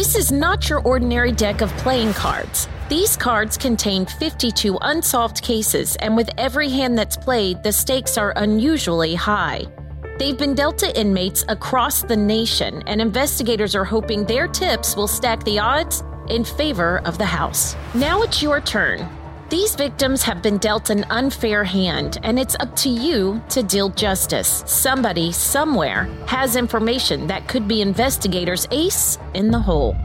This is not your ordinary deck of playing cards. These cards contain 52 unsolved cases, and with every hand that's played, the stakes are unusually high. They've been dealt to inmates across the nation, and investigators are hoping their tips will stack the odds in favor of the House. Now it's your turn. These victims have been dealt an unfair hand, and it's up to you to deal justice. Somebody, somewhere, has information that could be investigators' ace in the hole.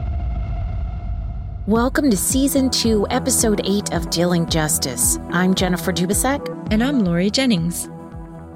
Welcome to Season 2, Episode 8 of Dealing Justice. I'm Jennifer Dubasek. And I'm Lori Jennings.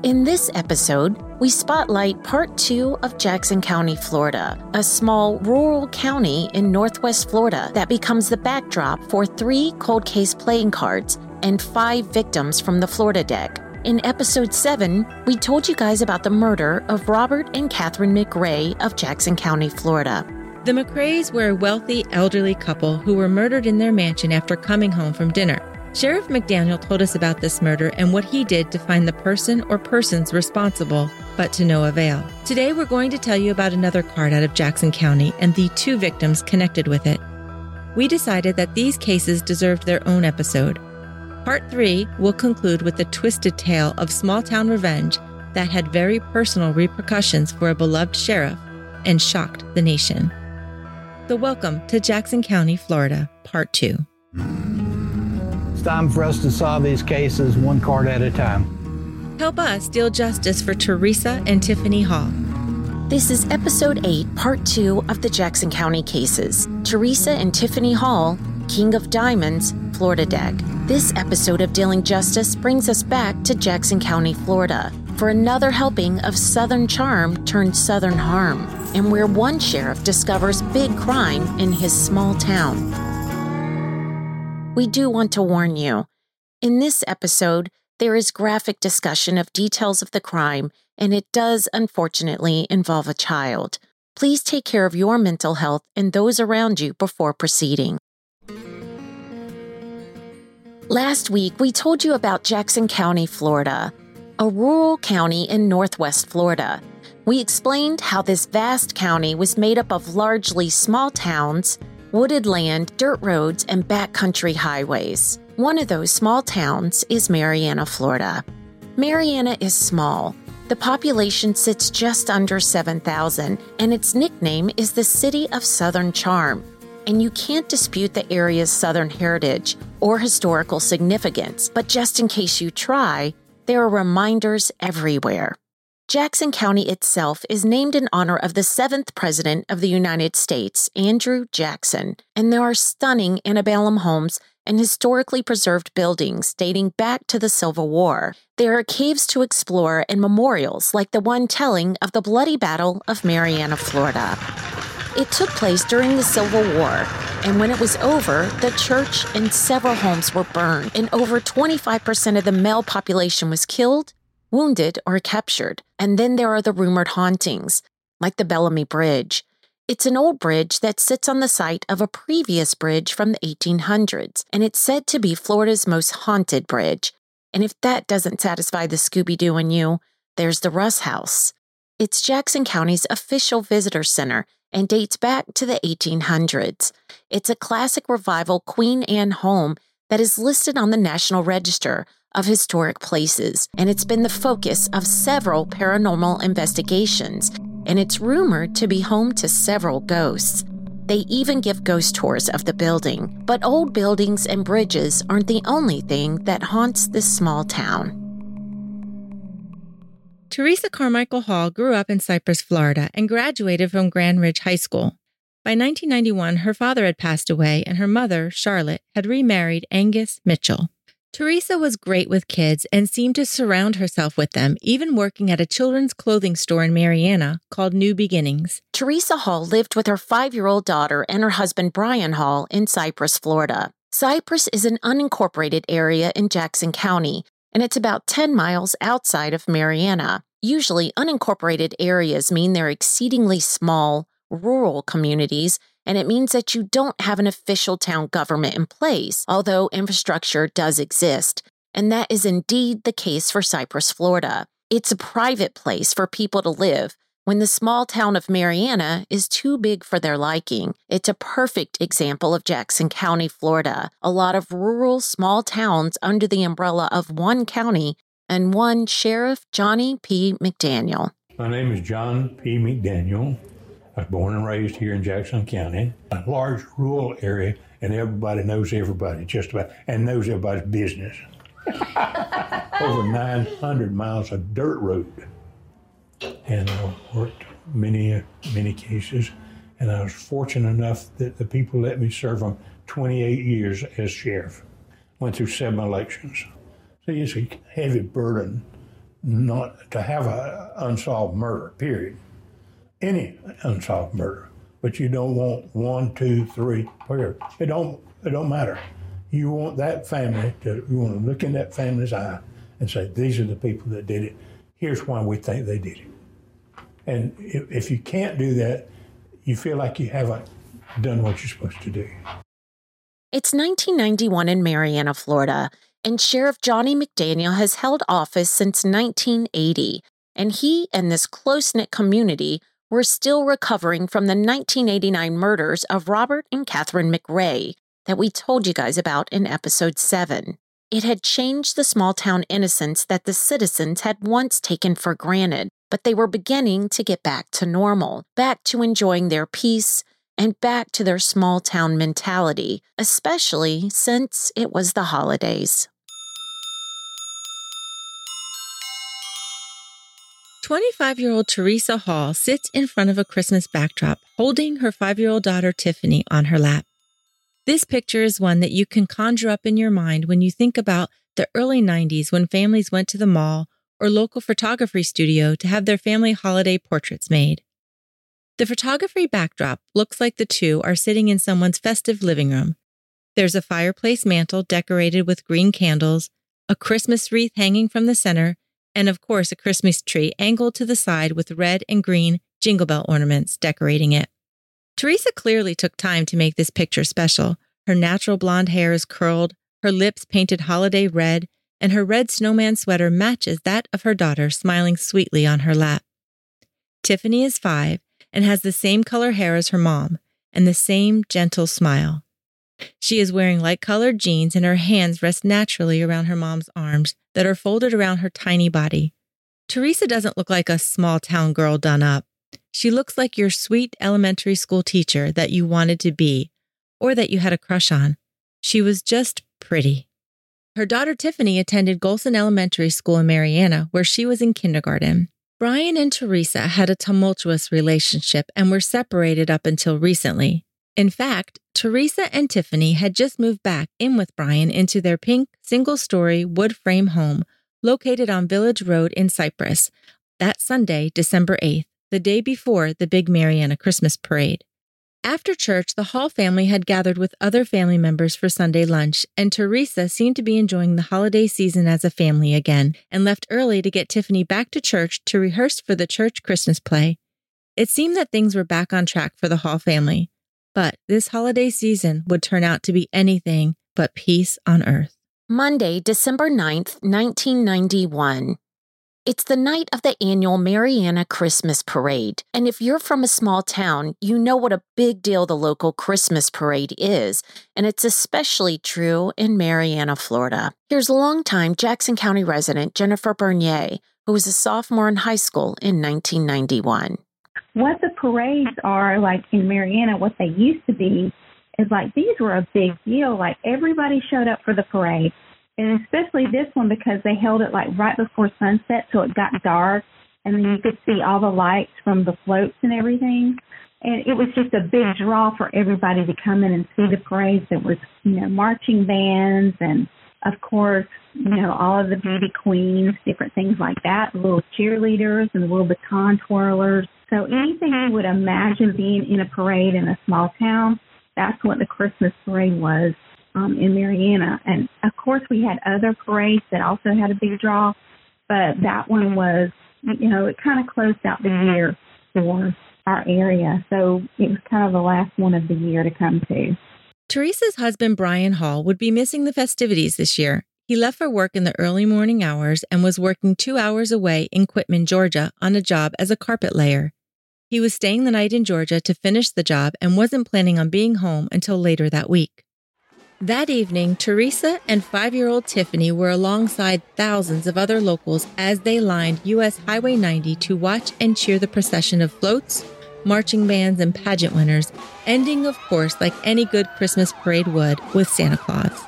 In this episode, we spotlight part two of Jackson County, Florida, a small rural county in northwest Florida that becomes the backdrop for three cold case playing cards and five victims from the Florida deck. In episode 7, we told you guys about the murder of Robert and Catherine McRae of Jackson County, Florida. The McRaes were a wealthy elderly couple who were murdered in their mansion after coming home from dinner. Sheriff McDaniel told us about this murder and what he did to find the person or persons responsible, but to no avail. Today, we're going to tell you about another card out of Jackson County and the two victims connected with it. We decided that these cases deserved their own episode. Part 3 will conclude with the twisted tale of small town revenge that had very personal repercussions for a beloved sheriff and shocked the nation. So, welcome to Jackson County, Florida, Part 2. It's time for us to solve these cases one card at a time. Help us deal justice for Teresa and Tiffany Hall. This is episode 8, part 2 of the Jackson County cases. Teresa and Tiffany Hall, King of Diamonds, Florida Deck. This episode of Dealing Justice brings us back to Jackson County, Florida, for another helping of Southern charm turned Southern harm, and where one sheriff discovers big crime in his small town we do want to warn you. In this episode, there is graphic discussion of details of the crime, and it does unfortunately involve a child. Please take care of your mental health and those around you before proceeding. Last week, we told you about Jackson County, Florida, a rural county in northwest Florida. We explained how this vast county was made up of largely small towns wooded land, dirt roads, and backcountry highways. One of those small towns is Marianna, Florida. Marianna is small. The population sits just under 7,000, and its nickname is the City of Southern Charm. And you can't dispute the area's Southern heritage or historical significance, but just in case you try, there are reminders everywhere. Jackson County itself is named in honor of the seventh President of the United States, Andrew Jackson, and there are stunning antebellum homes and historically preserved buildings dating back to the Civil War. There are caves to explore and memorials like the one telling of the bloody Battle of Marianna, Florida. It took place during the Civil War, and when it was over, the church and several homes were burned, and over 25% of the male population was killed wounded, or captured. And then there are the rumored hauntings, like the Bellamy Bridge. It's an old bridge that sits on the site of a previous bridge from the 1800s, and it's said to be Florida's most haunted bridge. And if that doesn't satisfy the Scooby Doo in you, there's the Russ House. It's Jackson County's official visitor center and dates back to the 1800s. It's a classic revival Queen Anne home that is listed on the National Register of historic places, and it's been the focus of several paranormal investigations, and it's rumored to be home to several ghosts. They even give ghost tours of the building. But old buildings and bridges aren't the only thing that haunts this small town. Teresa Carmichael Hall grew up in Cypress, Florida, and graduated from Grand Ridge High School. By 1991, her father had passed away, and her mother, Charlotte, had remarried Angus Mitchell. Teresa was great with kids and seemed to surround herself with them, even working at a children's clothing store in Marianna called New Beginnings. Teresa Hall lived with her five year old daughter and her husband Brian Hall in Cypress, Florida. Cypress is an unincorporated area in Jackson County, and it's about 10 miles outside of Marianna. Usually, unincorporated areas mean they're exceedingly small, rural communities, and it means that you don't have an official town government in place, although infrastructure does exist. And that is indeed the case for Cypress, Florida. It's a private place for people to live, when the small town of Marianna is too big for their liking. It's a perfect example of Jackson County, Florida. A lot of rural small towns under the umbrella of one county and one Sheriff Johnny P. McDaniel. My name is John P. McDaniel. Was born and raised here in Jackson County, a large rural area, and everybody knows everybody just about and knows everybody's business. Over 900 miles of dirt road and I worked many, many cases. And I was fortunate enough that the people let me serve them 28 years as sheriff. Went through seven elections. So it's a heavy burden not to have an unsolved murder, period. Any unsolved murder. But you don't want one, two, three, period. It don't, it don't matter. You want that family to, you want to look in that family's eye and say, these are the people that did it. Here's why we think they did it. And if, if you can't do that, you feel like you haven't done what you're supposed to do. It's 1991 in Marianna, Florida, and Sheriff Johnny McDaniel has held office since 1980. And he and this close knit community were still recovering from the 1989 murders of Robert and Catherine McRae that we told you guys about in episode 7. It had changed the small town innocence that the citizens had once taken for granted, but they were beginning to get back to normal, back to enjoying their peace, and back to their small town mentality, especially since it was the holidays. 25 year old Teresa Hall sits in front of a Christmas backdrop holding her five year old daughter Tiffany on her lap. This picture is one that you can conjure up in your mind when you think about the early 90s when families went to the mall or local photography studio to have their family holiday portraits made. The photography backdrop looks like the two are sitting in someone's festive living room. There's a fireplace mantle decorated with green candles, a Christmas wreath hanging from the center, and of course, a Christmas tree angled to the side with red and green jingle bell ornaments decorating it. Teresa clearly took time to make this picture special. Her natural blonde hair is curled, her lips painted holiday red, and her red snowman sweater matches that of her daughter smiling sweetly on her lap. Tiffany is five and has the same color hair as her mom and the same gentle smile. She is wearing light colored jeans and her hands rest naturally around her mom's arms that are folded around her tiny body. Teresa doesn't look like a small town girl done up. She looks like your sweet elementary school teacher that you wanted to be, or that you had a crush on. She was just pretty. Her daughter Tiffany attended Golson Elementary School in Marianna, where she was in kindergarten. Brian and Teresa had a tumultuous relationship and were separated up until recently. In fact, Teresa and Tiffany had just moved back in with Brian into their pink, single story wood frame home located on Village Road in Cypress that Sunday, December 8th the day before the big Marianna Christmas parade. After church, the Hall family had gathered with other family members for Sunday lunch, and Teresa seemed to be enjoying the holiday season as a family again and left early to get Tiffany back to church to rehearse for the church Christmas play. It seemed that things were back on track for the Hall family, but this holiday season would turn out to be anything but peace on earth. Monday, December 9th, 1991. It's the night of the annual Marianna Christmas Parade. And if you're from a small town, you know what a big deal the local Christmas parade is. And it's especially true in Marianna, Florida. Here's longtime Jackson County resident Jennifer Bernier, who was a sophomore in high school in 1991. What the parades are like in Marianna, what they used to be, is like these were a big deal. Like everybody showed up for the parade and especially this one because they held it like right before sunset, so it got dark, and then you could see all the lights from the floats and everything. And it was just a big draw for everybody to come in and see the parades. There was, you know, marching bands and of course, you know, all of the beauty queens, different things like that, little cheerleaders and the little baton twirlers. So anything you would imagine being in a parade in a small town, that's what the Christmas parade was um, in Marianna. And of course, we had other parades that also had a big draw, but that one was, you know, it kind of closed out the year for our area. So it was kind of the last one of the year to come to. Teresa's husband, Brian Hall, would be missing the festivities this year. He left for work in the early morning hours and was working two hours away in Quitman, Georgia, on a job as a carpet layer. He was staying the night in Georgia to finish the job and wasn't planning on being home until later that week. That evening, Teresa and five year old Tiffany were alongside thousands of other locals as they lined U.S. Highway 90 to watch and cheer the procession of floats, marching bands, and pageant winners, ending, of course, like any good Christmas parade would, with Santa Claus.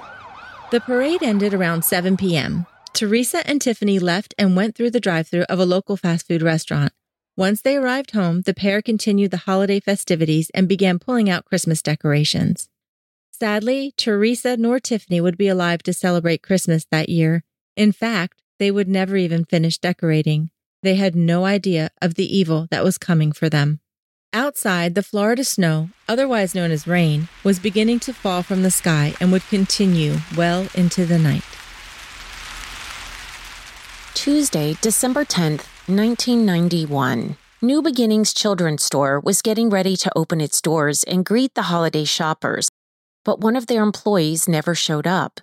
The parade ended around 7 p.m. Teresa and Tiffany left and went through the drive through of a local fast food restaurant. Once they arrived home, the pair continued the holiday festivities and began pulling out Christmas decorations. Sadly, Teresa nor Tiffany would be alive to celebrate Christmas that year. In fact, they would never even finish decorating. They had no idea of the evil that was coming for them. Outside, the Florida snow, otherwise known as rain, was beginning to fall from the sky and would continue well into the night. Tuesday, December 10th, 1991. New Beginnings Children's Store was getting ready to open its doors and greet the holiday shoppers, but one of their employees never showed up.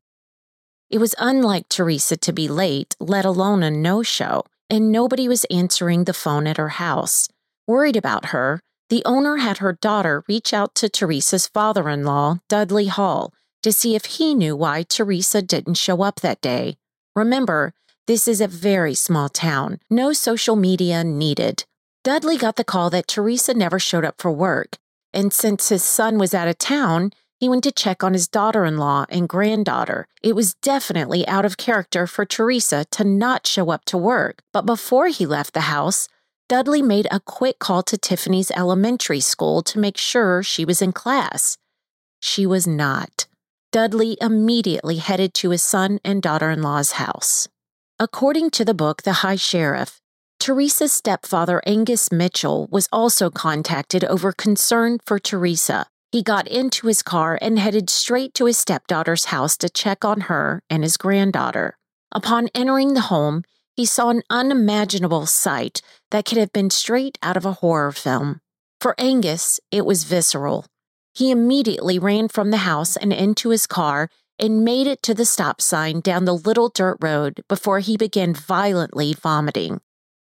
It was unlike Teresa to be late, let alone a no show, and nobody was answering the phone at her house. Worried about her, the owner had her daughter reach out to Teresa's father in law, Dudley Hall, to see if he knew why Teresa didn't show up that day. Remember, this is a very small town, no social media needed. Dudley got the call that Teresa never showed up for work, and since his son was out of town, he went to check on his daughter in law and granddaughter. It was definitely out of character for Teresa to not show up to work, but before he left the house, Dudley made a quick call to Tiffany's elementary school to make sure she was in class. She was not. Dudley immediately headed to his son and daughter in law's house. According to the book The High Sheriff, Teresa's stepfather Angus Mitchell was also contacted over concern for Teresa. He got into his car and headed straight to his stepdaughter's house to check on her and his granddaughter. Upon entering the home, he saw an unimaginable sight that could have been straight out of a horror film. For Angus, it was visceral. He immediately ran from the house and into his car and made it to the stop sign down the little dirt road before he began violently vomiting.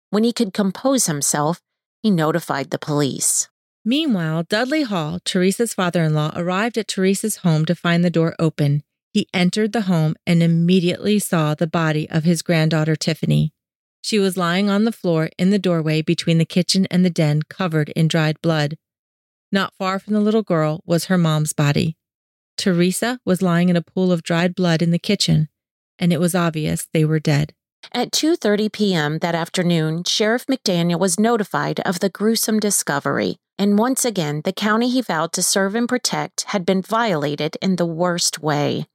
When he could compose himself, he notified the police. Meanwhile, Dudley Hall, Teresa's father in law, arrived at Teresa's home to find the door open. He entered the home and immediately saw the body of his granddaughter, Tiffany. She was lying on the floor in the doorway between the kitchen and the den, covered in dried blood. Not far from the little girl was her mom's body. Teresa was lying in a pool of dried blood in the kitchen, and it was obvious they were dead. At 2:30 p.m. that afternoon, Sheriff McDaniel was notified of the gruesome discovery, and once again, the county he vowed to serve and protect had been violated in the worst way.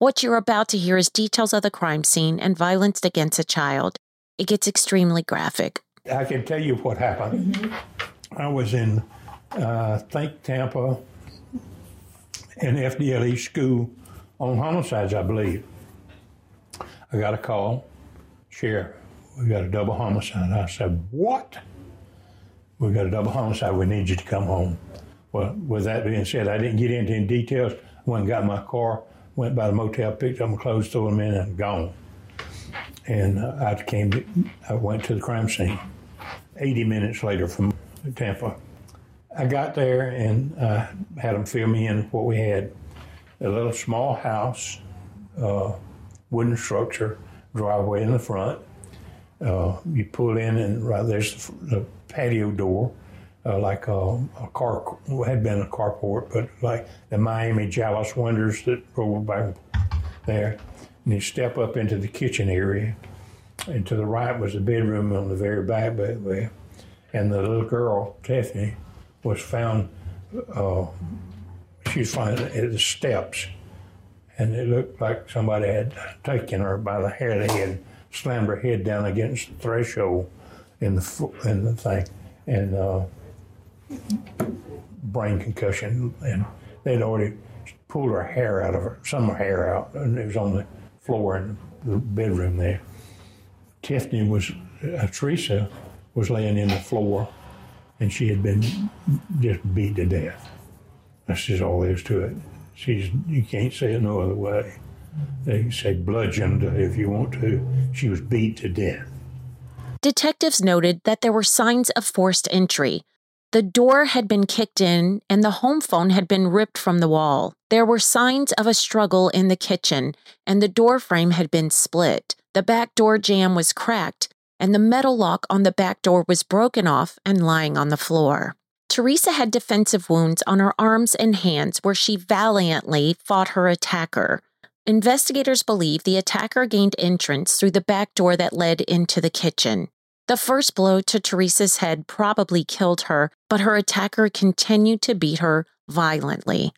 What you're about to hear is details of the crime scene and violence against a child. It gets extremely graphic. I can tell you what happened. Mm-hmm. I was in, uh, think Tampa, in FDLE school on homicides, I believe. I got a call, Sheriff, we got a double homicide. I said, What? We got a double homicide. We need you to come home. Well, with that being said, I didn't get into any details. I went and got my car, went by the motel, picked up my clothes, threw them in, and gone. And uh, I came, to, I went to the crime scene 80 minutes later from Tampa. I got there and uh, had them fill me in what we had. A little small house, uh, wooden structure, driveway in the front. Uh, you pull in and right there's the patio door, uh, like a, a, car had been a carport, but like the Miami Jalous windows that rolled back there. And you step up into the kitchen area, and to the right was the bedroom on the very back way, and the little girl Tiffany was found, uh, she was found at the steps and it looked like somebody had taken her by the hair of the head, slammed her head down against the threshold in the in the thing, and uh, brain concussion. And they'd already pulled her hair out of her, some hair out, and it was on the floor in the bedroom there. Tiffany was, uh, Teresa was laying in the floor, and she had been just beat to death. That's just all there is to it. She's you can't say it no other way. They say bludgeoned if you want to. She was beat to death. Detectives noted that there were signs of forced entry. The door had been kicked in and the home phone had been ripped from the wall. There were signs of a struggle in the kitchen, and the door frame had been split. The back door jamb was cracked, and the metal lock on the back door was broken off and lying on the floor. Teresa had defensive wounds on her arms and hands where she valiantly fought her attacker. Investigators believe the attacker gained entrance through the back door that led into the kitchen. The first blow to Teresa's head probably killed her, but her attacker continued to beat her violently.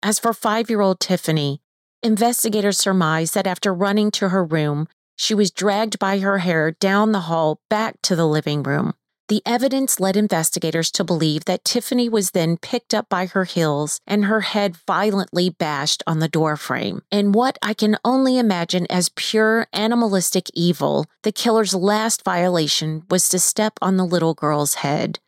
As for five year old Tiffany, investigators surmise that after running to her room, she was dragged by her hair down the hall back to the living room. The evidence led investigators to believe that Tiffany was then picked up by her heels and her head violently bashed on the doorframe. In what I can only imagine as pure animalistic evil, the killer's last violation was to step on the little girl's head.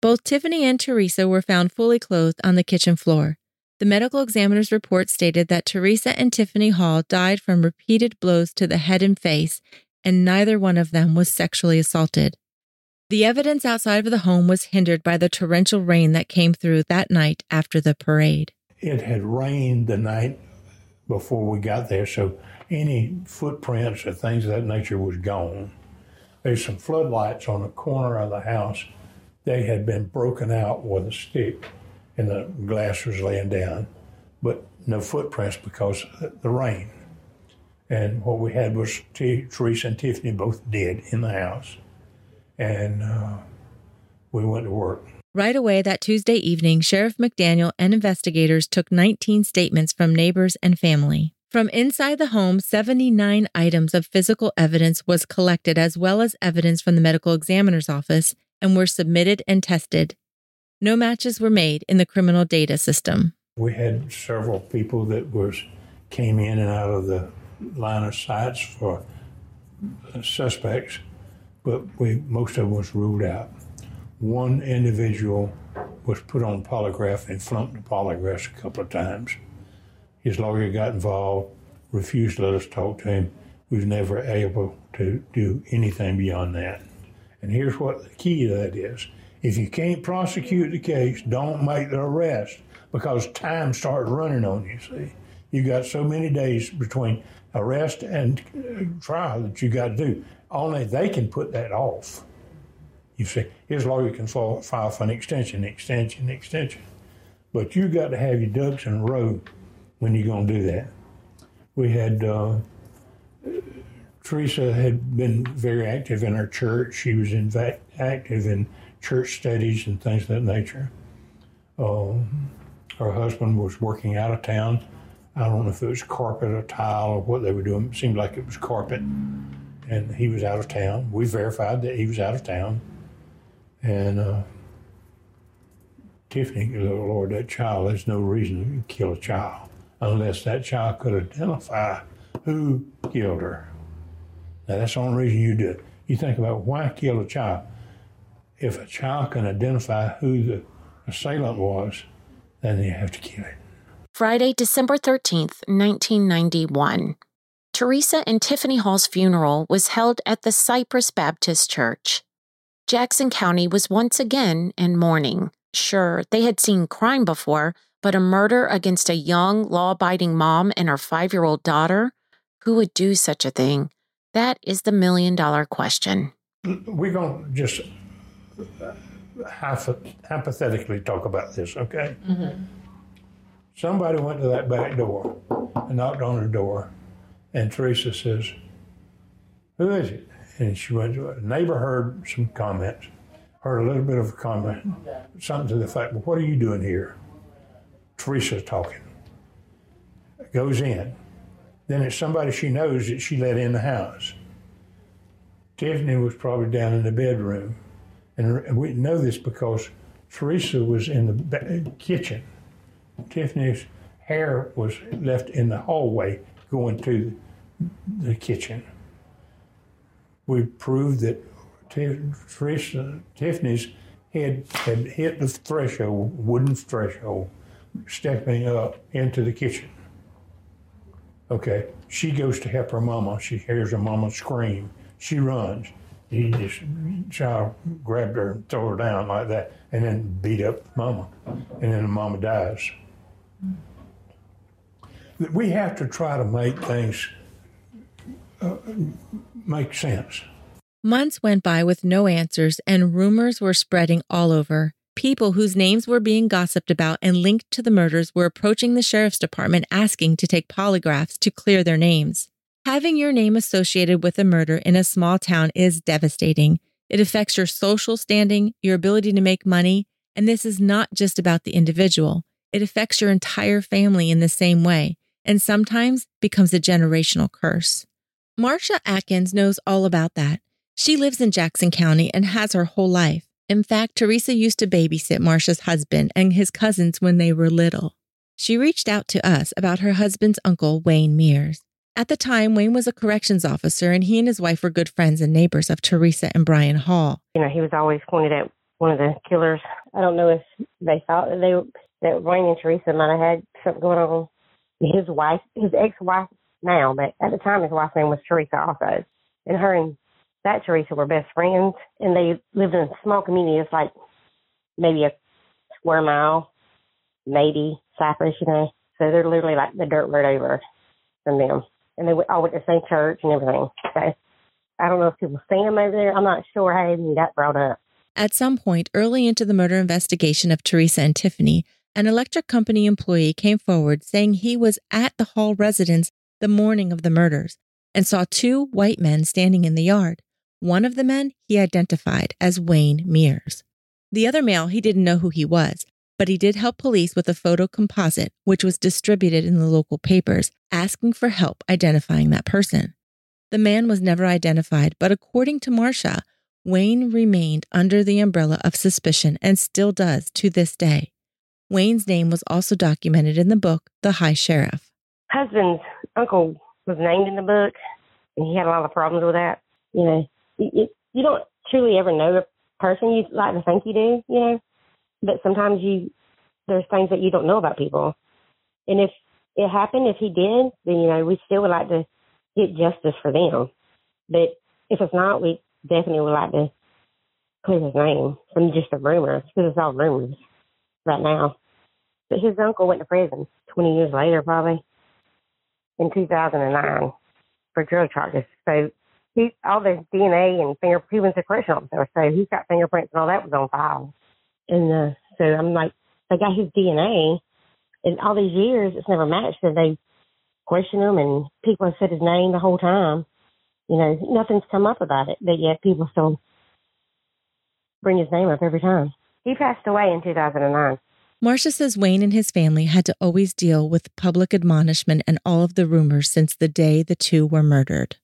Both Tiffany and Teresa were found fully clothed on the kitchen floor. The medical examiner's report stated that Teresa and Tiffany Hall died from repeated blows to the head and face, and neither one of them was sexually assaulted. The evidence outside of the home was hindered by the torrential rain that came through that night after the parade. It had rained the night before we got there, so any footprints or things of that nature was gone. There's some floodlights on the corner of the house. They had been broken out with a stick, and the glass was laying down, but no footprints because the rain. And what we had was T- Teresa and Tiffany both dead in the house and uh, we went to work. Right away that Tuesday evening, Sheriff McDaniel and investigators took 19 statements from neighbors and family. From inside the home, 79 items of physical evidence was collected, as well as evidence from the medical examiner's office, and were submitted and tested. No matches were made in the criminal data system. We had several people that was came in and out of the line of sights for suspects but we most of them was ruled out. One individual was put on polygraph and flunked the polygraph a couple of times. His lawyer got involved, refused to let us talk to him. We was never able to do anything beyond that. And here's what the key to that is. If you can't prosecute the case, don't make the arrest because time starts running on you, see. You got so many days between arrest and uh, trial that you got to do. Only they can put that off. You see, his lawyer can file, for an extension, extension, extension. But you got to have your ducks in a row when you're going to do that. We had uh, Teresa had been very active in our church. She was in fact active in church studies and things of that nature. Um, her husband was working out of town. I don't know if it was carpet or tile or what they were doing. It seemed like it was carpet and he was out of town. We verified that he was out of town. And uh, Tiffany, Lord, that child, there's no reason to kill a child unless that child could identify who killed her. Now, that's the only reason you do it. You think about why kill a child. If a child can identify who the assailant was, then you have to kill it. Friday, December 13th, 1991. Teresa and Tiffany Hall's funeral was held at the Cypress Baptist Church. Jackson County was once again in mourning. Sure, they had seen crime before, but a murder against a young, law abiding mom and her five year old daughter? Who would do such a thing? That is the million dollar question. We're going to just hypothetically talk about this, okay? Mm-hmm. Somebody went to that back door and knocked on her door and Teresa says, Who is it? And she went to a neighbor heard some comments, heard a little bit of a comment, something to the fact, Well, what are you doing here? Teresa's talking. goes in. Then it's somebody she knows that she let in the house. Tiffany was probably down in the bedroom. And we know this because Teresa was in the kitchen. Tiffany's hair was left in the hallway going to the kitchen. We proved that Teresa, Tiffany's head had hit the threshold, wooden threshold, stepping up into the kitchen. Okay, she goes to help her mama. She hears her mama scream. She runs. He just child grabbed her and threw her down like that, and then beat up mama, and then the mama dies. We have to try to make things uh, make sense. Months went by with no answers, and rumors were spreading all over. People whose names were being gossiped about and linked to the murders were approaching the sheriff's department asking to take polygraphs to clear their names. Having your name associated with a murder in a small town is devastating. It affects your social standing, your ability to make money, and this is not just about the individual. It affects your entire family in the same way, and sometimes becomes a generational curse. Marcia Atkins knows all about that. She lives in Jackson County and has her whole life. In fact, Teresa used to babysit Marcia's husband and his cousins when they were little. She reached out to us about her husband's uncle, Wayne Mears. At the time, Wayne was a corrections officer and he and his wife were good friends and neighbors of Teresa and Brian Hall. You know, he was always pointed at one of the killers. I don't know if they thought that they that Wayne and Teresa might have had something going on. His wife, his ex-wife now, but at the time his wife's name was Teresa also. And her and that Teresa were best friends, and they lived in a small community. It's like maybe a square mile, maybe Cypress, you know. So they're literally like the dirt road over from them, and they all went to the same church and everything. So I don't know if people see them over there. I'm not sure how even got brought up. At some point early into the murder investigation of Teresa and Tiffany, an electric company employee came forward saying he was at the Hall residence the morning of the murders and saw two white men standing in the yard. One of the men he identified as Wayne Mears. The other male, he didn't know who he was, but he did help police with a photo composite, which was distributed in the local papers, asking for help identifying that person. The man was never identified, but according to Marcia, Wayne remained under the umbrella of suspicion and still does to this day. Wayne's name was also documented in the book, The High Sheriff. Husband's uncle was named in the book, and he had a lot of problems with that. You know, you, you don't truly ever know the person you like to think you do, you know. But sometimes you there's things that you don't know about people, and if it happened, if he did, then you know we still would like to get justice for them. But if it's not, we definitely would like to clear his name from just a rumor because it's all rumors right now. But his uncle went to prison 20 years later, probably in 2009 for drug charges. So he all this DNA and finger he was a officer, so he's got fingerprints and all that was on file. And so I'm like, they got his DNA, and all these years it's never matched. And they question him, and people have said his name the whole time. You know, nothing's come up about it, but yet people still bring his name up every time. He passed away in 2009. Marcia says Wayne and his family had to always deal with public admonishment and all of the rumors since the day the two were murdered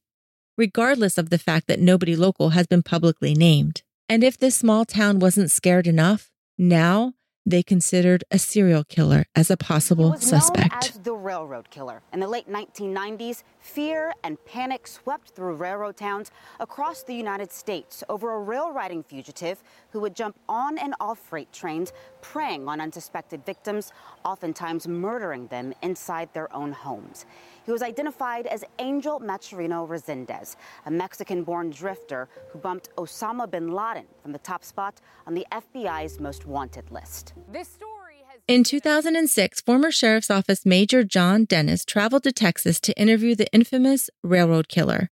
regardless of the fact that nobody local has been publicly named. And if this small town wasn't scared enough, now they considered a serial killer as a possible was suspect. Known as the railroad killer. In the late 1990s, fear and panic swept through railroad towns across the United States over a rail riding fugitive who would jump on and off freight trains, preying on unsuspected victims, oftentimes murdering them inside their own homes. He was identified as Angel Maturino Resendez, a Mexican born drifter who bumped Osama bin Laden from the top spot on the FBI's most wanted list. This story has- In 2006, former Sheriff's Office Major John Dennis traveled to Texas to interview the infamous railroad killer,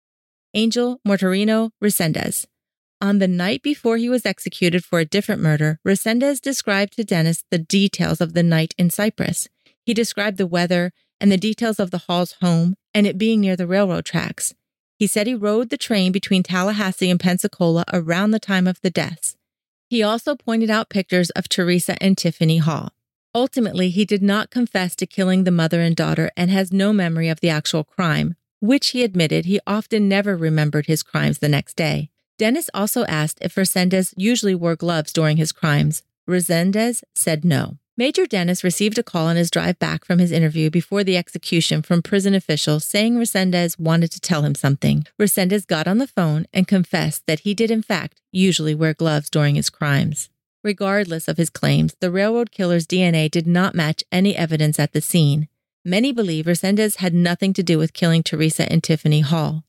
Angel Maturino Resendez. On the night before he was executed for a different murder, Resendez described to Dennis the details of the night in Cypress. He described the weather and the details of the Hall's home and it being near the railroad tracks. He said he rode the train between Tallahassee and Pensacola around the time of the deaths. He also pointed out pictures of Teresa and Tiffany Hall. Ultimately, he did not confess to killing the mother and daughter and has no memory of the actual crime, which he admitted he often never remembered his crimes the next day. Dennis also asked if Resendez usually wore gloves during his crimes. Resendez said no. Major Dennis received a call on his drive back from his interview before the execution from prison officials saying Resendez wanted to tell him something. Resendez got on the phone and confessed that he did, in fact, usually wear gloves during his crimes. Regardless of his claims, the railroad killer's DNA did not match any evidence at the scene. Many believe Resendez had nothing to do with killing Teresa and Tiffany Hall.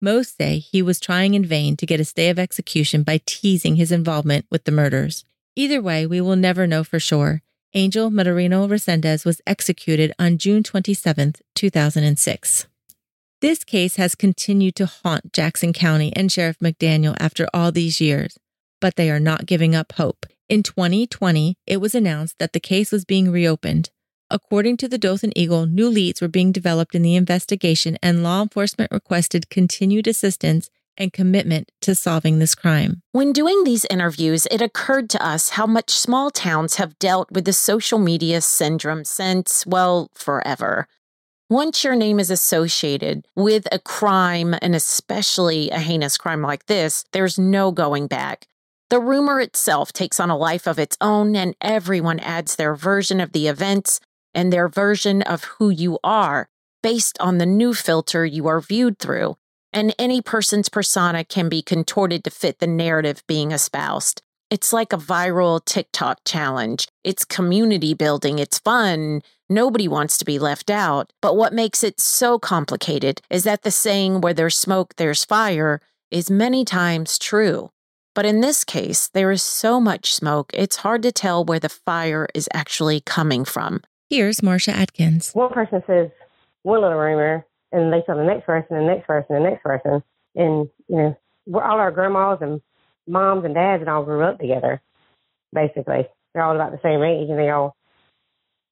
Most say he was trying in vain to get a stay of execution by teasing his involvement with the murders. Either way, we will never know for sure. Angel Maturino Resendez was executed on June 27, 2006. This case has continued to haunt Jackson County and Sheriff McDaniel after all these years, but they are not giving up hope. In 2020, it was announced that the case was being reopened. According to the Dothan Eagle, new leads were being developed in the investigation, and law enforcement requested continued assistance and commitment to solving this crime. When doing these interviews, it occurred to us how much small towns have dealt with the social media syndrome since, well, forever. Once your name is associated with a crime, and especially a heinous crime like this, there's no going back. The rumor itself takes on a life of its own, and everyone adds their version of the events and their version of who you are based on the new filter you are viewed through and any person's persona can be contorted to fit the narrative being espoused. It's like a viral TikTok challenge. It's community building, it's fun. Nobody wants to be left out. But what makes it so complicated is that the saying, where there's smoke, there's fire, is many times true. But in this case, there is so much smoke, it's hard to tell where the fire is actually coming from. Here's Marcia Atkins. One person says one little rumor, and they saw the next person, and the next person, and the next person, and you know, we're all our grandmas and moms and dads and all grew up together. Basically, they're all about the same age, and they all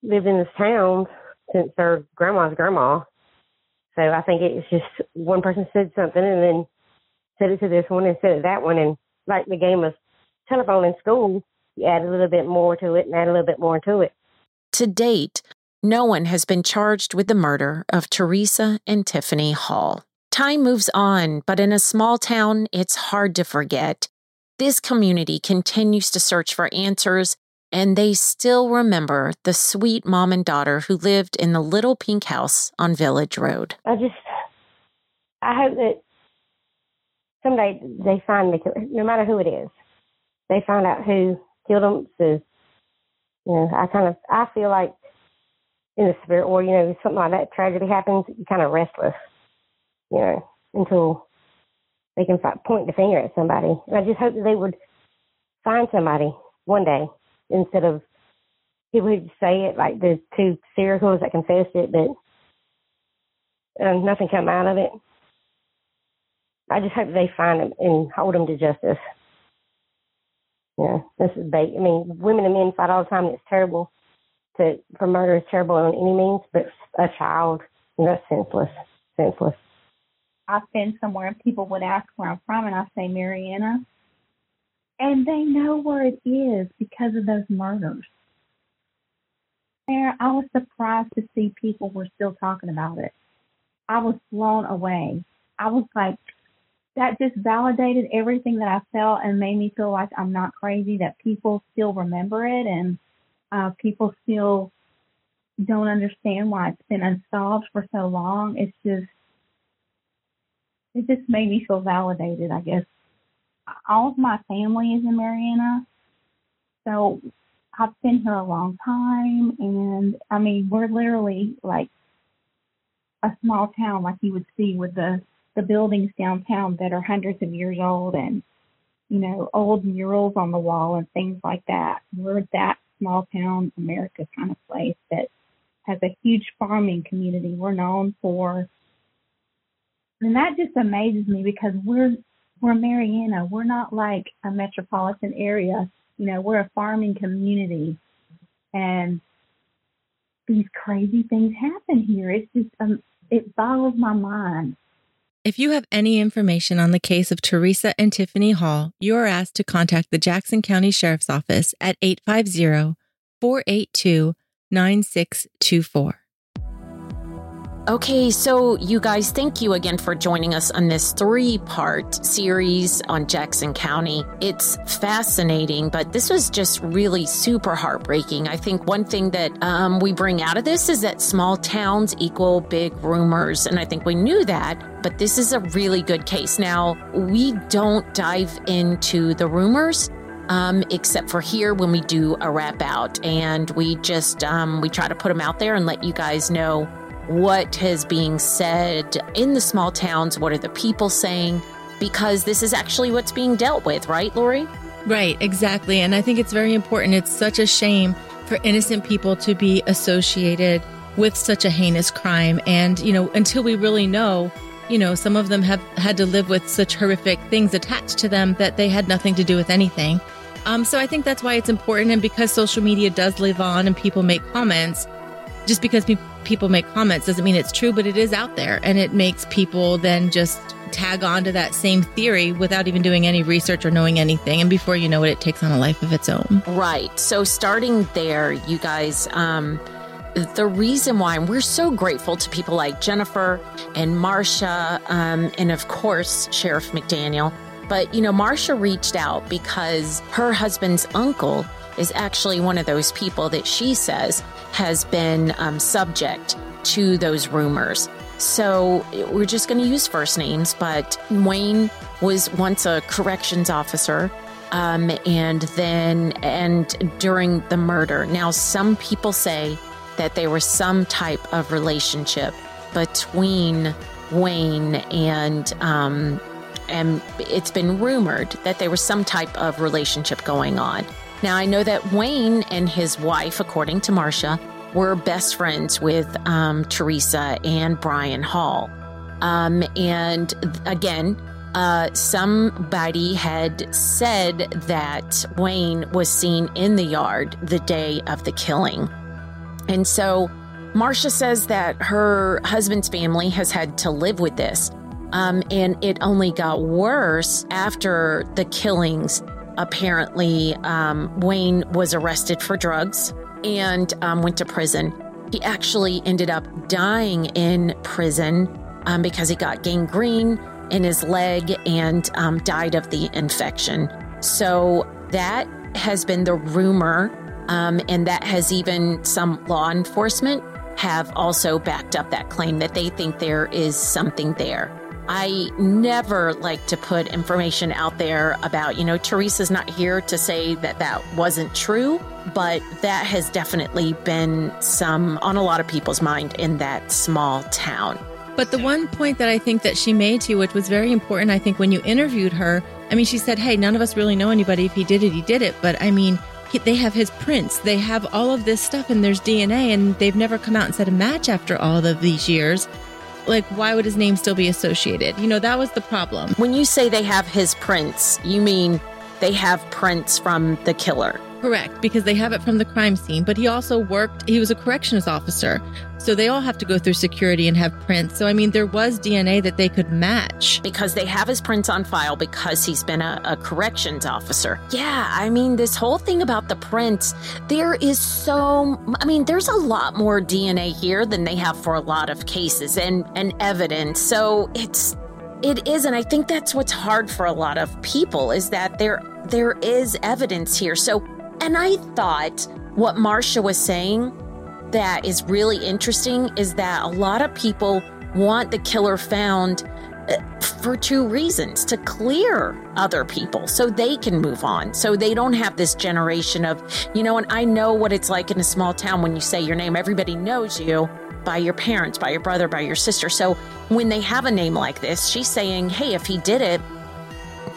lived in this town since their grandma's grandma. So I think it's just one person said something and then said it to this one and said it to that one, and like the game of telephone in school, you add a little bit more to it and add a little bit more to it. To date, no one has been charged with the murder of Teresa and Tiffany Hall. Time moves on, but in a small town, it's hard to forget. This community continues to search for answers, and they still remember the sweet mom and daughter who lived in the little pink house on Village Road. I just, I hope that someday they find the no matter who it is. They find out who killed them. So, you know, I kind of, I feel like in the spirit, or you know, something like that tragedy happens, you're kind of restless, you know, until they can point the finger at somebody. And I just hope that they would find somebody one day instead of people who say it like the two serial that confessed it, but um, nothing come out of it. I just hope they find them and hold them to justice. Yeah, this is big. I mean, women and men fight all the time. And it's terrible for murder is terrible on any means, but a child, you know, senseless, senseless. I've been somewhere and people would ask where I'm from, and I say Marianna, and they know where it is because of those murders. There, I was surprised to see people were still talking about it. I was blown away. I was like, that just validated everything that I felt and made me feel like I'm not crazy. That people still remember it and uh, people still don't understand why it's been unsolved for so long. It's just, it just made me feel validated, I guess. All of my family is in Marianna, So I've been here a long time. And I mean, we're literally like a small town like you would see with the, the buildings downtown that are hundreds of years old and, you know, old murals on the wall and things like that. We're that small town America kind of place that has a huge farming community. We're known for, and that just amazes me because we're we're Marianna. We're not like a metropolitan area. You know, we're a farming community, and these crazy things happen here. It's just um, it boggles my mind. If you have any information on the case of Teresa and Tiffany Hall, you are asked to contact the Jackson County Sheriff's Office at 850 482 9624. Okay, so you guys, thank you again for joining us on this three part series on Jackson County. It's fascinating, but this was just really super heartbreaking. I think one thing that um, we bring out of this is that small towns equal big rumors. And I think we knew that, but this is a really good case. Now, we don't dive into the rumors. Um, except for here when we do a wrap out and we just um, we try to put them out there and let you guys know what is being said in the small towns, what are the people saying, because this is actually what's being dealt with, right, Lori? Right, exactly. And I think it's very important. It's such a shame for innocent people to be associated with such a heinous crime. And, you know, until we really know, you know, some of them have had to live with such horrific things attached to them that they had nothing to do with anything. Um, so I think that's why it's important. And because social media does live on and people make comments, just because pe- people make comments doesn't mean it's true, but it is out there. And it makes people then just tag on to that same theory without even doing any research or knowing anything. And before you know it, it takes on a life of its own. Right. So starting there, you guys, um, the reason why we're so grateful to people like Jennifer and Marcia, um, and of course, Sheriff McDaniel. But, you know, Marcia reached out because her husband's uncle is actually one of those people that she says has been um, subject to those rumors. So we're just going to use first names, but Wayne was once a corrections officer. Um, and then, and during the murder. Now, some people say that there was some type of relationship between Wayne and um, and it's been rumored that there was some type of relationship going on. Now, I know that Wayne and his wife, according to Marcia, were best friends with um, Teresa and Brian Hall. Um, and again, uh, somebody had said that Wayne was seen in the yard the day of the killing. And so Marcia says that her husband's family has had to live with this. Um, and it only got worse after the killings. Apparently, um, Wayne was arrested for drugs and um, went to prison. He actually ended up dying in prison um, because he got gangrene in his leg and um, died of the infection. So that has been the rumor, um, and that has even some law enforcement have also backed up that claim that they think there is something there. I never like to put information out there about, you know, Teresa's not here to say that that wasn't true, but that has definitely been some on a lot of people's mind in that small town. But the one point that I think that she made to you, which was very important, I think when you interviewed her, I mean, she said, Hey, none of us really know anybody. If he did it, he did it. But I mean, he, they have his prints, they have all of this stuff, and there's DNA, and they've never come out and said a match after all of these years like why would his name still be associated? You know, that was the problem. When you say they have his prints, you mean they have prints from the killer. Correct, because they have it from the crime scene, but he also worked, he was a corrections officer. So they all have to go through security and have prints. So, I mean, there was DNA that they could match. Because they have his prints on file because he's been a, a corrections officer. Yeah, I mean, this whole thing about the prints, there is so, I mean, there's a lot more DNA here than they have for a lot of cases and, and evidence. So it's, it is, and I think that's what's hard for a lot of people is that there there is evidence here. So and I thought what Marcia was saying that is really interesting is that a lot of people want the killer found uh, for two reasons to clear other people so they can move on so they don't have this generation of you know and i know what it's like in a small town when you say your name everybody knows you by your parents by your brother by your sister. So when they have a name like this she's saying hey if he did it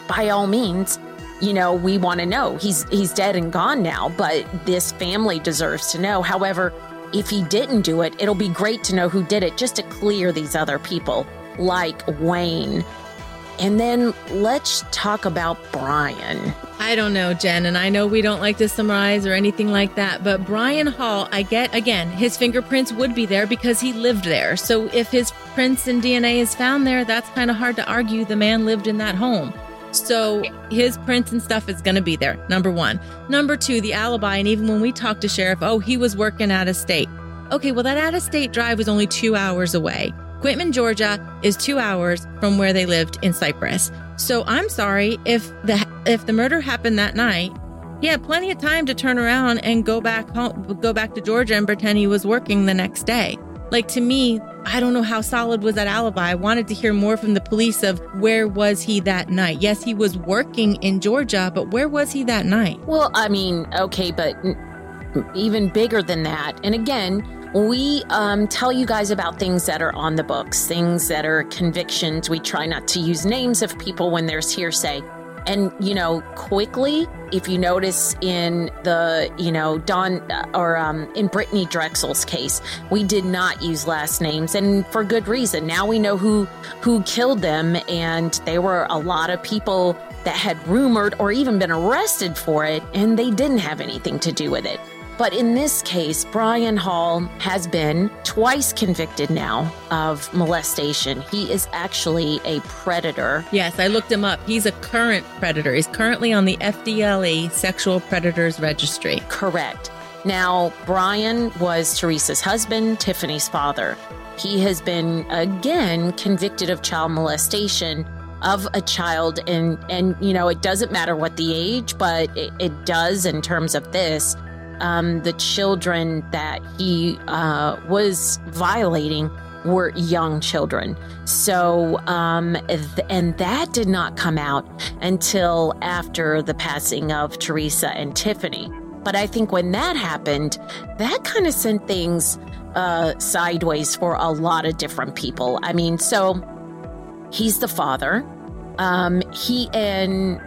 by all means you know, we want to know. He's he's dead and gone now, but this family deserves to know. However, if he didn't do it, it'll be great to know who did it just to clear these other people like Wayne. And then let's talk about Brian. I don't know, Jen, and I know we don't like to summarize or anything like that, but Brian Hall, I get again, his fingerprints would be there because he lived there. So if his prints and DNA is found there, that's kind of hard to argue the man lived in that home. So his prints and stuff is going to be there. Number one. Number two, the alibi. And even when we talked to sheriff, oh, he was working out of state. Okay, well, that out of state drive was only two hours away. Quitman, Georgia is two hours from where they lived in Cypress. So I'm sorry if the if the murder happened that night. He had plenty of time to turn around and go back home, go back to Georgia and pretend he was working the next day. Like to me, I don't know how solid was that alibi. I wanted to hear more from the police of where was he that night. Yes, he was working in Georgia, but where was he that night? Well, I mean, okay, but even bigger than that. And again, we um, tell you guys about things that are on the books, things that are convictions. We try not to use names of people when there's hearsay. And, you know, quickly, if you notice in the, you know, Don or um, in Brittany Drexel's case, we did not use last names and for good reason. Now we know who who killed them and there were a lot of people that had rumored or even been arrested for it and they didn't have anything to do with it. But in this case, Brian Hall has been twice convicted now of molestation. He is actually a predator. Yes, I looked him up. He's a current predator. He's currently on the FDLE Sexual Predators Registry. Correct. Now, Brian was Teresa's husband, Tiffany's father. He has been again convicted of child molestation of a child and and you know it doesn't matter what the age but it, it does in terms of this um, the children that he uh, was violating were young children. So, um, and that did not come out until after the passing of Teresa and Tiffany. But I think when that happened, that kind of sent things uh, sideways for a lot of different people. I mean, so he's the father. Um, he and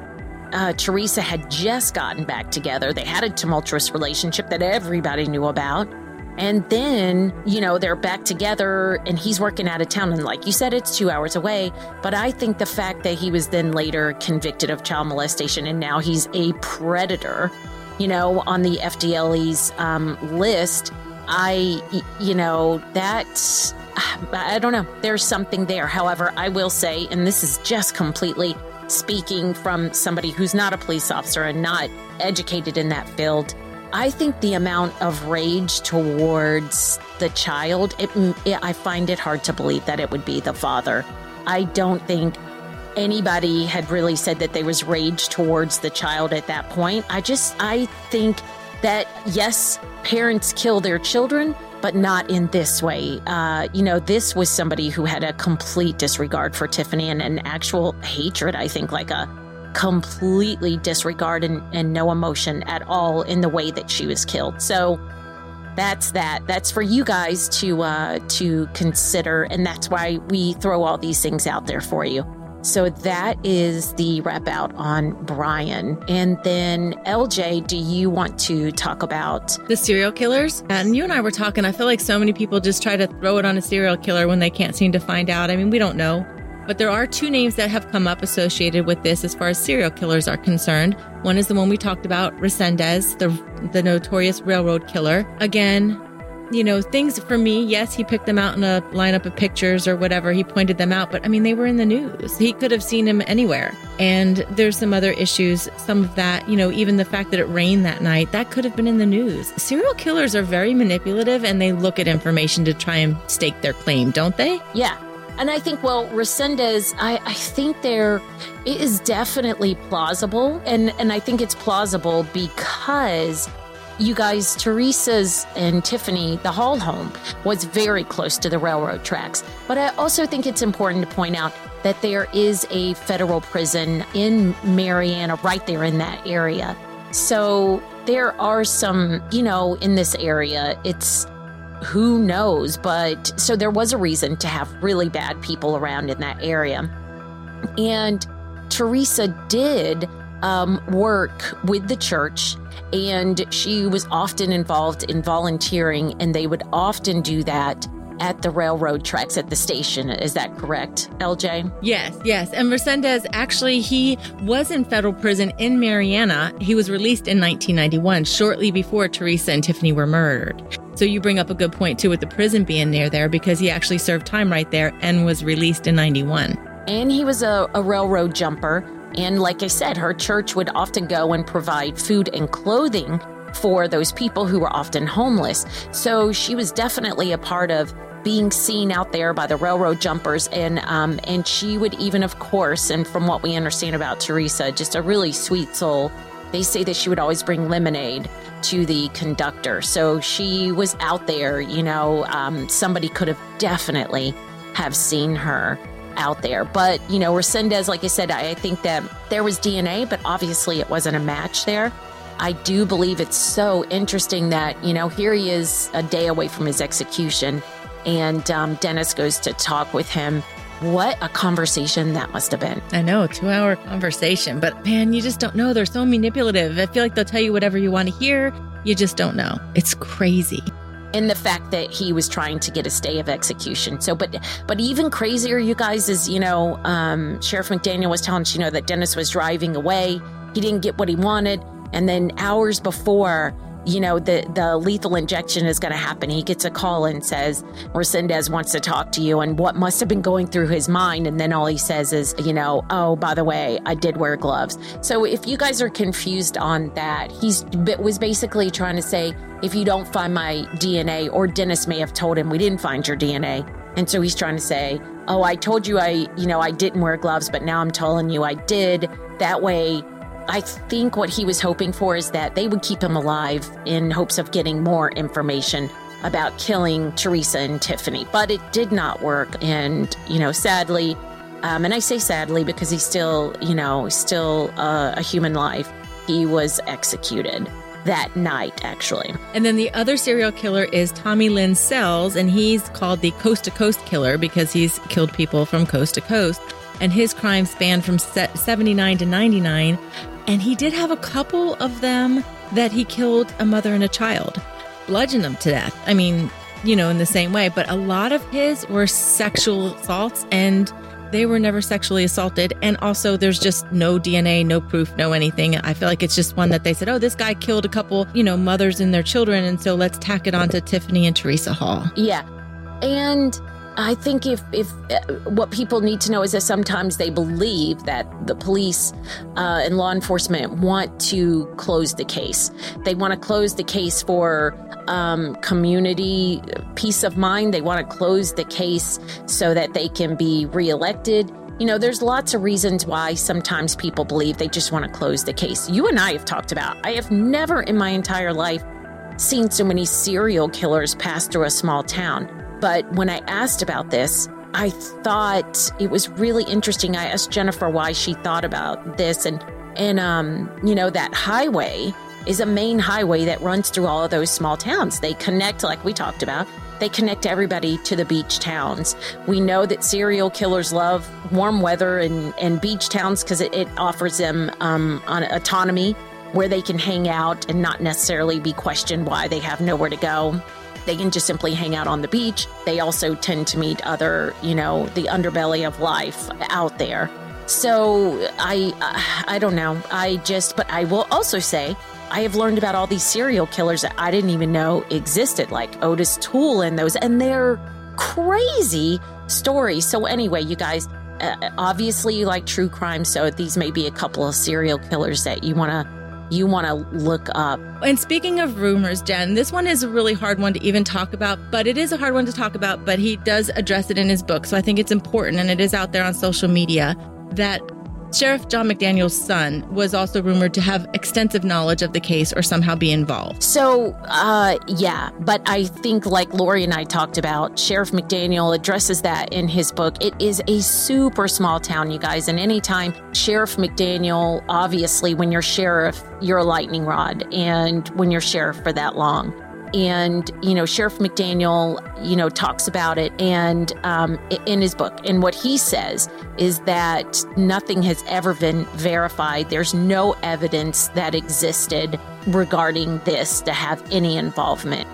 uh, Teresa had just gotten back together. They had a tumultuous relationship that everybody knew about. And then, you know, they're back together and he's working out of town. And like you said, it's two hours away. But I think the fact that he was then later convicted of child molestation and now he's a predator, you know, on the FDLE's um, list, I, you know, that's, I don't know. There's something there. However, I will say, and this is just completely speaking from somebody who's not a police officer and not educated in that field, I think the amount of rage towards the child, it, it, I find it hard to believe that it would be the father. I don't think anybody had really said that there was rage towards the child at that point. I just, I think that yes, parents kill their children, but not in this way. Uh, you know, this was somebody who had a complete disregard for Tiffany and an actual hatred, I think, like a completely disregard and, and no emotion at all in the way that she was killed. So that's that. That's for you guys to uh, to consider, and that's why we throw all these things out there for you. So that is the wrap out on Brian. And then LJ, do you want to talk about the serial killers? And you and I were talking. I feel like so many people just try to throw it on a serial killer when they can't seem to find out. I mean, we don't know. But there are two names that have come up associated with this as far as serial killers are concerned. One is the one we talked about, Resendez, the the notorious railroad killer. Again, you know, things for me, yes, he picked them out in a lineup of pictures or whatever. He pointed them out, but I mean, they were in the news. He could have seen him anywhere. And there's some other issues. Some of that, you know, even the fact that it rained that night, that could have been in the news. Serial killers are very manipulative and they look at information to try and stake their claim, don't they? Yeah. And I think, well, Resendez, I, I think there it is definitely plausible. And, and I think it's plausible because you guys, Teresa's and Tiffany, the Hall home, was very close to the railroad tracks. But I also think it's important to point out that there is a federal prison in Marianna, right there in that area. So there are some, you know, in this area, it's who knows, but so there was a reason to have really bad people around in that area. And Teresa did um, work with the church and she was often involved in volunteering, and they would often do that at the railroad tracks at the station. Is that correct, LJ? Yes, yes. And Resendez actually he was in federal prison in Marianna. He was released in 1991, shortly before Teresa and Tiffany were murdered. So you bring up a good point too with the prison being near there because he actually served time right there and was released in 91. And he was a, a railroad jumper And like I said, her church would often go and provide food and clothing for those people who were often homeless. So she was definitely a part of being seen out there by the railroad jumpers, and um, and she would even, of course, and from what we understand about Teresa, just a really sweet soul. They say that she would always bring lemonade to the conductor, so she was out there. You know, um, somebody could have definitely have seen her out there. But, you know, Resendez, like I said, I think that there was DNA, but obviously it wasn't a match there. I do believe it's so interesting that, you know, here he is a day away from his execution, and um, Dennis goes to talk with him. What a conversation that must have been. I know, two hour conversation, but man, you just don't know. They're so manipulative. I feel like they'll tell you whatever you want to hear. You just don't know. It's crazy and the fact that he was trying to get a stay of execution. So, but but even crazier, you guys, is you know, um, Sheriff McDaniel was telling you know, that Dennis was driving away. He didn't get what he wanted, and then hours before, you know, the, the lethal injection is going to happen. He gets a call and says, Resendez wants to talk to you. And what must have been going through his mind. And then all he says is, you know, oh, by the way, I did wear gloves. So if you guys are confused on that, he's was basically trying to say, if you don't find my DNA, or Dennis may have told him, we didn't find your DNA. And so he's trying to say, oh, I told you I, you know, I didn't wear gloves, but now I'm telling you I did. That way, I think what he was hoping for is that they would keep him alive in hopes of getting more information about killing Teresa and Tiffany. But it did not work. And, you know, sadly, um, and I say sadly because he's still, you know, still uh, a human life, he was executed that night, actually. And then the other serial killer is Tommy Lynn Sells, and he's called the Coast to Coast Killer because he's killed people from coast to coast. And his crimes span from 79 to 99. And he did have a couple of them that he killed a mother and a child, bludgeoned them to death. I mean, you know, in the same way, but a lot of his were sexual assaults and they were never sexually assaulted. And also, there's just no DNA, no proof, no anything. I feel like it's just one that they said, oh, this guy killed a couple, you know, mothers and their children. And so let's tack it on to Tiffany and Teresa Hall. Yeah. And I think if if uh, what people need to know is that sometimes they believe that the police uh, and law enforcement want to close the case. They want to close the case for um, community peace of mind. They want to close the case so that they can be reelected. You know, there's lots of reasons why sometimes people believe they just want to close the case. You and I have talked about. I have never in my entire life seen so many serial killers pass through a small town. But when I asked about this, I thought it was really interesting. I asked Jennifer why she thought about this and and um, you know, that highway is a main highway that runs through all of those small towns. They connect, like we talked about, they connect everybody to the beach towns. We know that serial killers love warm weather and, and beach towns because it, it, offers them um, autonomy where they can hang out and not necessarily be questioned why they have nowhere to go. They can just simply hang out on the beach. They also tend to meet other, you know, the underbelly of life out there. So I, I don't know. I just, but I will also say, I have learned about all these serial killers that I didn't even know existed, like Otis Toole and those, and they're crazy stories. So anyway, you guys, uh, obviously you like true crime, so these may be a couple of serial killers that you want to you want to look up. And speaking of rumors, Jen, this one is a really hard one to even talk about, but it is a hard one to talk about, but he does address it in his book. So I think it's important and it is out there on social media that Sheriff John McDaniel's son was also rumored to have extensive knowledge of the case or somehow be involved. So, uh, yeah, but I think, like Lori and I talked about, Sheriff McDaniel addresses that in his book. It is a super small town, you guys, and anytime Sheriff McDaniel, obviously, when you're sheriff, you're a lightning rod, and when you're sheriff for that long, and you know sheriff mcdaniel you know talks about it and um, in his book. And what he says is that nothing has ever been verified. There's no evidence that existed regarding this to have any involvement.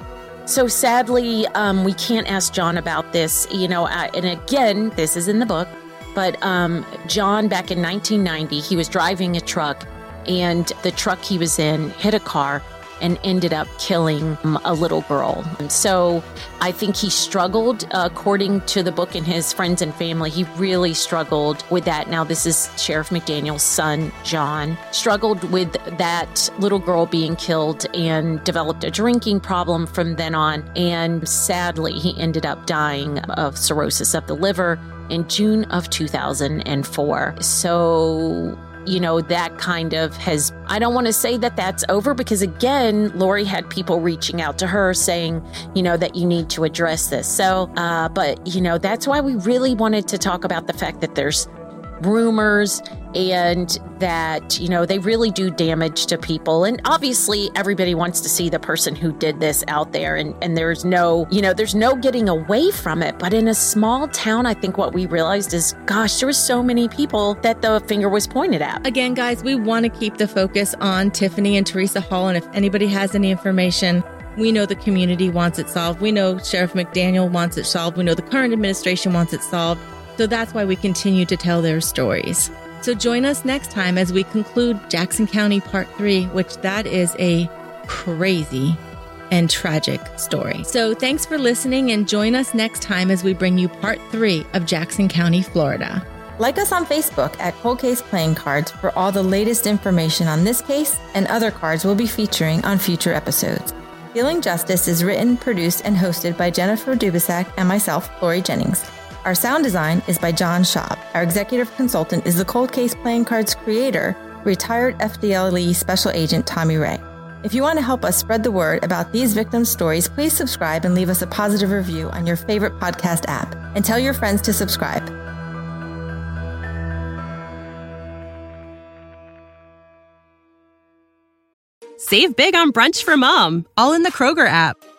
So sadly um, we can't ask john about this you know and again this is in the book but um, john back in 1990 he was driving a truck and the truck he was in hit a car and ended up killing um, a little girl. So I think he struggled, according to the book and his friends and family, he really struggled with that. Now, this is Sheriff McDaniel's son, John, struggled with that little girl being killed and developed a drinking problem from then on. And sadly, he ended up dying of cirrhosis of the liver in June of 2004. So you know, that kind of has, I don't want to say that that's over because again, Lori had people reaching out to her saying, you know, that you need to address this. So, uh, but, you know, that's why we really wanted to talk about the fact that there's rumors and that, you know, they really do damage to people. And obviously, everybody wants to see the person who did this out there. And, and there's no, you know, there's no getting away from it. But in a small town, I think what we realized is, gosh, there was so many people that the finger was pointed at. Again, guys, we want to keep the focus on Tiffany and Teresa Hall. And if anybody has any information, we know the community wants it solved. We know Sheriff McDaniel wants it solved. We know the current administration wants it solved. So that's why we continue to tell their stories. So join us next time as we conclude Jackson County Part 3, which that is a crazy and tragic story. So thanks for listening and join us next time as we bring you Part 3 of Jackson County, Florida. Like us on Facebook at Cold Case Playing Cards for all the latest information on this case and other cards we'll be featuring on future episodes. Healing Justice is written, produced, and hosted by Jennifer Dubisak and myself, Lori Jennings. Our sound design is by John Schaub. Our executive consultant is the Cold Case Playing Cards creator, retired FDLE Special Agent Tommy Ray. If you want to help us spread the word about these victims' stories, please subscribe and leave us a positive review on your favorite podcast app. And tell your friends to subscribe. Save big on brunch for mom, all in the Kroger app.